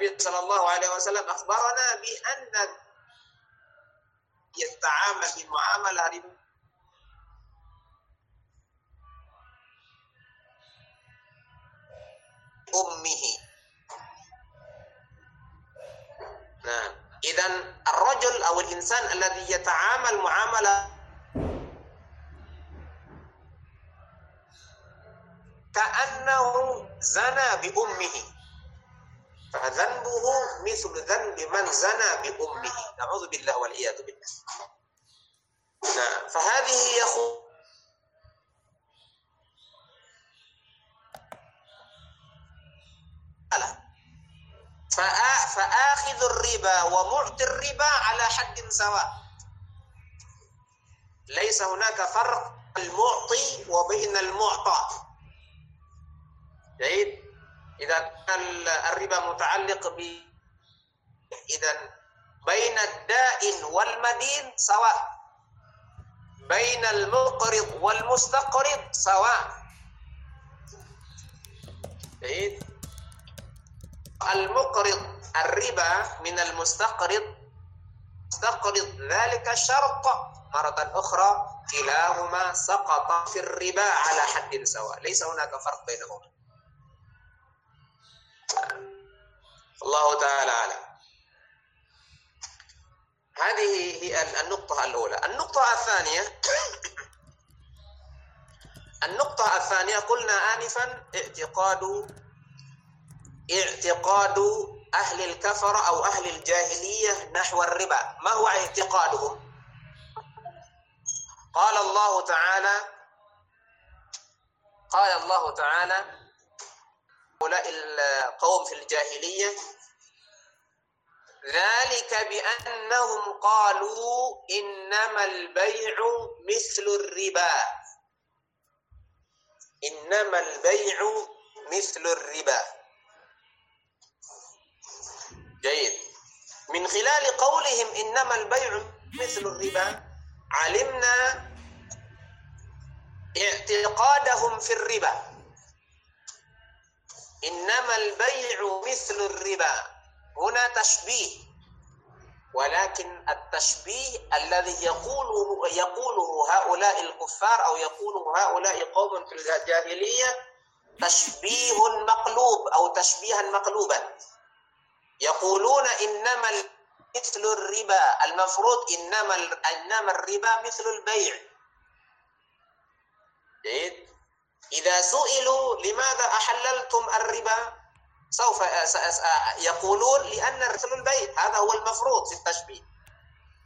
النبي صلى الله عليه وسلم أخبرنا بأن يتعامل بمعاملة ربا. أمه. نعم. إذا الرجل أو الإنسان الذي يتعامل معاملة كأنه زنى بأمه. فذنبه مثل ذنب من زنى بأمه. نعوذ بالله والعياذ بالله. فهذه يخو فآخذ الربا ومعطي الربا على حد سواء. ليس هناك فرق المعطي وبين المعطى. جيد؟ إذا الربا متعلق ب إذا بين الدائن والمدين سواء. بين المقرض والمستقرض سواء. المقرض الربا من المستقرض. مستقرض ذلك شرط. مرة أخرى كلاهما سقط في الربا على حد سواء. ليس هناك فرق بينهما. الله تعالى أعلم. هذه هي النقطة الأولى. النقطة الثانية النقطة الثانية قلنا آنفا اعتقاد اعتقاد أهل الكفر أو أهل الجاهلية نحو الربا. ما هو اعتقادهم؟ قال الله تعالى قال الله تعالى هؤلاء القوم في الجاهلية ذلك بأنهم قالوا إنما البيع مثل الربا. إنما البيع مثل الربا. جيد. من خلال قولهم إنما البيع مثل الربا علمنا اعتقادهم في الربا. إنما البيع مثل الربا. هنا تشبيه. ولكن التشبيه الذي يقوله يقوله هؤلاء الكفار أو يقوله هؤلاء قوم في الجاهلية تشبيه مقلوب أو تشبيها مقلوبا. يقولون إنما مثل الربا. المفروض إنما إنما الربا مثل البيع. جيد؟ إذا سئلوا لماذا أحللتم الربا؟ سوف يقولون لأن مثل البيع هذا هو المفروض في التشبيه.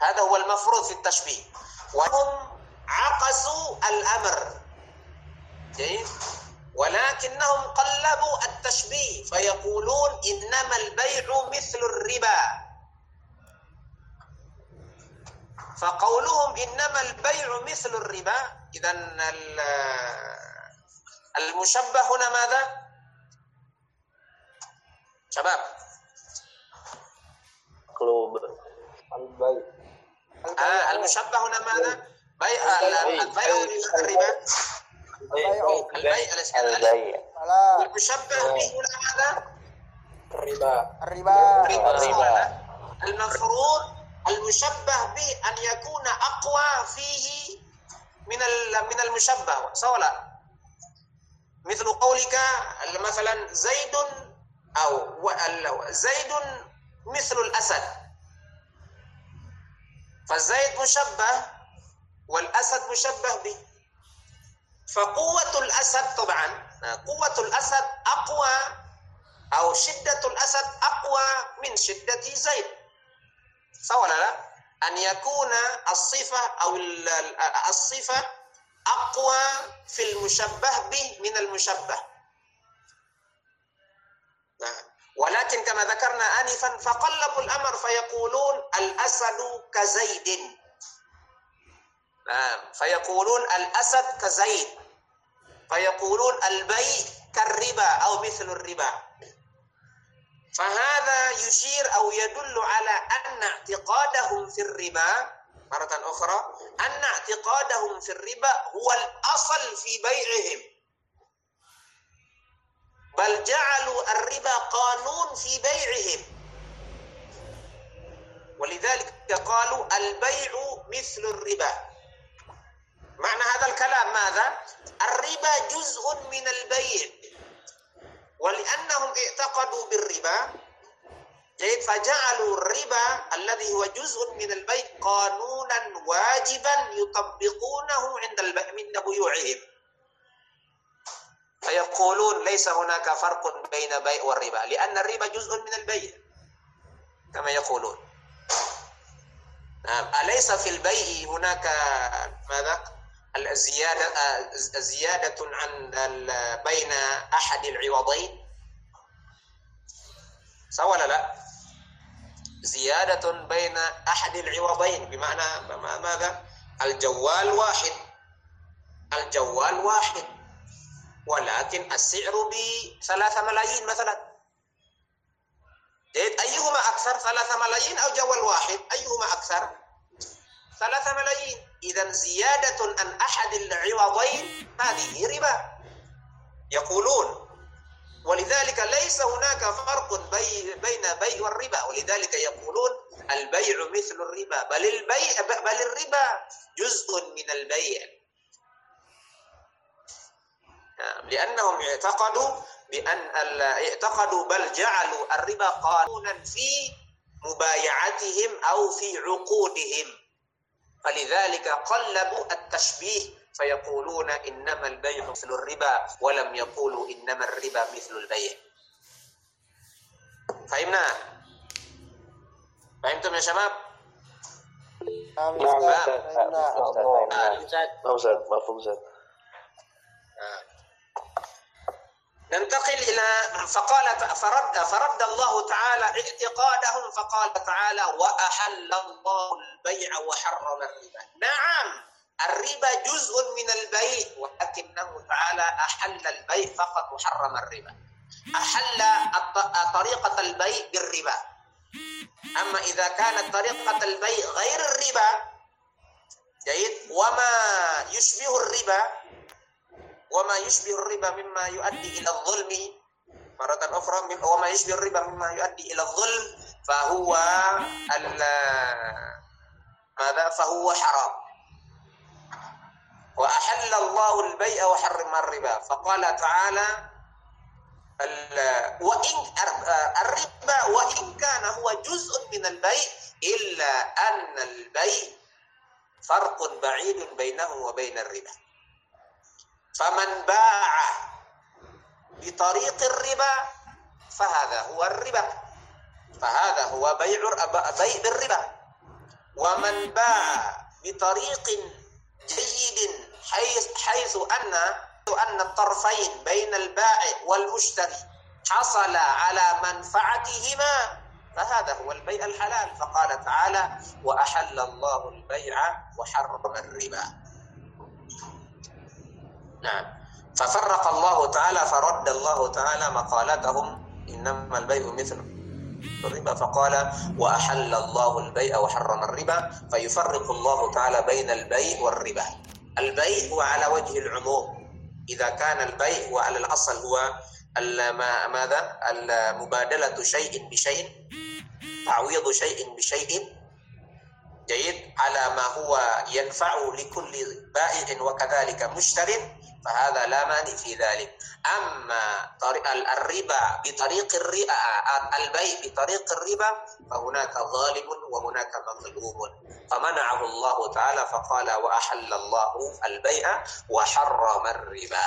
هذا هو المفروض في التشبيه. وهم عقسوا الأمر. جيد؟ ولكنهم قلبوا التشبيه فيقولون إنما البيع مثل الربا. فقولهم إنما البيع مثل الربا إذا المشبه هنا ماذا؟ شباب. قلوب البيع. آه المشبه هنا ماذا؟ بيع البيع. الربا البيع. البيع. المشبه به هنا ماذا؟ الربا. الربا. الربا. المفروض المشبه به أن يكون أقوى فيه من من المشبه. صح ولا مثل قولك مثلا زيد أو زيد مثل الأسد. فالزيد مشبه والأسد مشبه به. فقوة الأسد طبعا قوة الأسد أقوى أو شدة الأسد أقوى من شدة زيد. صح لا؟ أن يكون الصفة أو الصفة أقوى في المشبه به من المشبه. ولكن كما ذكرنا آنفا فقلبوا الأمر فيقولون الأسد كزيد. نعم. فيقولون الأسد كزيد. فيقولون البيع كالربا أو مثل الربا. فهذا يشير أو يدل على أن اعتقادهم في الربا مرة أخرى أن اعتقادهم في الربا هو الأصل في بيعهم. بل جعلوا الربا قانون في بيعهم. ولذلك قالوا البيع مثل الربا. معنى هذا الكلام ماذا؟ الربا جزء من البيع. ولأنهم اعتقدوا بالربا جيد فجعلوا الربا الذي هو جزء من البيع قانونا واجبا يطبقونه عند من بيوعهم. فيقولون ليس هناك فرق بين بيع والربا لأن الربا جزء من البيع كما يقولون. نعم. أليس في البيع هناك ماذا؟ الزيادة زيادة عن بين أحد العوضين؟ سواء ولا لا؟ زيادة بين أحد العوضين بمعنى ماذا؟ الجوال واحد. الجوال واحد. ولكن السعر بثلاثة ملايين مثلا. أيهما أكثر؟ ثلاثة ملايين أو جوال واحد؟ أيهما أكثر؟ ثلاثة ملايين. إذا زيادة عن أحد العوضين هذه ربا. يقولون ولذلك ليس هناك فرق بي بين بيع والربا. ولذلك يقولون البيع مثل الربا. بل البيع بل الربا جزء من البيع. نعم، لأنهم اعتقدوا بأن اعتقدوا بل جعلوا الربا قانونا في مبايعتهم أو في عقودهم. فلذلك قلبوا التشبيه فيقولون إنما البيع مثل الربا ولم يقولوا إنما الربا مثل البيع. فهمنا؟ فهمتم يا شباب؟ نعم نعم مفهوم زاد ننتقل إلى فقال فرد فرد الله تعالى اعتقادهم فقال تعالى وأحل الله البيع وحرم الربا. نعم الربا جزء من البيع ولكنه تعالى أحل البيع فقط وحرم الربا. أحل طريقة البيع بالربا. أما إذا كانت طريقة البيع غير الربا جيد وما يشبه الربا وما يشبه الربا مما يؤدي إلى الظلم. مرة أخرى وما يشبه الربا مما يؤدي إلى الظلم فهو ماذا؟ فهو حرام. وأحل الله البيع وحرم الربا. فقال تعالى وإن الربا وإن كان هو جزء من البيع إلا أن البيع فرق بعيد بينه وبين الربا. فمن باع بطريق الربا فهذا هو الربا. فهذا هو بيع بيع بالربا ومن باع بطريق جيد حيث حيث أن أن الطرفين بين البائع والمشتري حصل على منفعتهما فهذا هو البيع الحلال. فقال تعالى وأحل الله البيع وحرم الربا. نعم. ففرق الله تعالى فرد الله تعالى مقالتهم إنما البيع مثل الربا. فقال وأحل الله البيع وحرم الربا فيفرق الله تعالى بين البيع والربا. البيع هو على وجه العموم. إذا كان البيع وعلى الأصل هو ماذا؟ المبادلة شيء بشيء تعويض شيء بشيء جيد على ما هو ينفع لكل بائع وكذلك مشتر. فهذا لا مانع في ذلك. أما الربا بطريق الربا البيع بطريق الربا فهناك ظالم وهناك مظلوم. فمنعه الله تعالى فقال وأحل الله البيع وحرم الربا.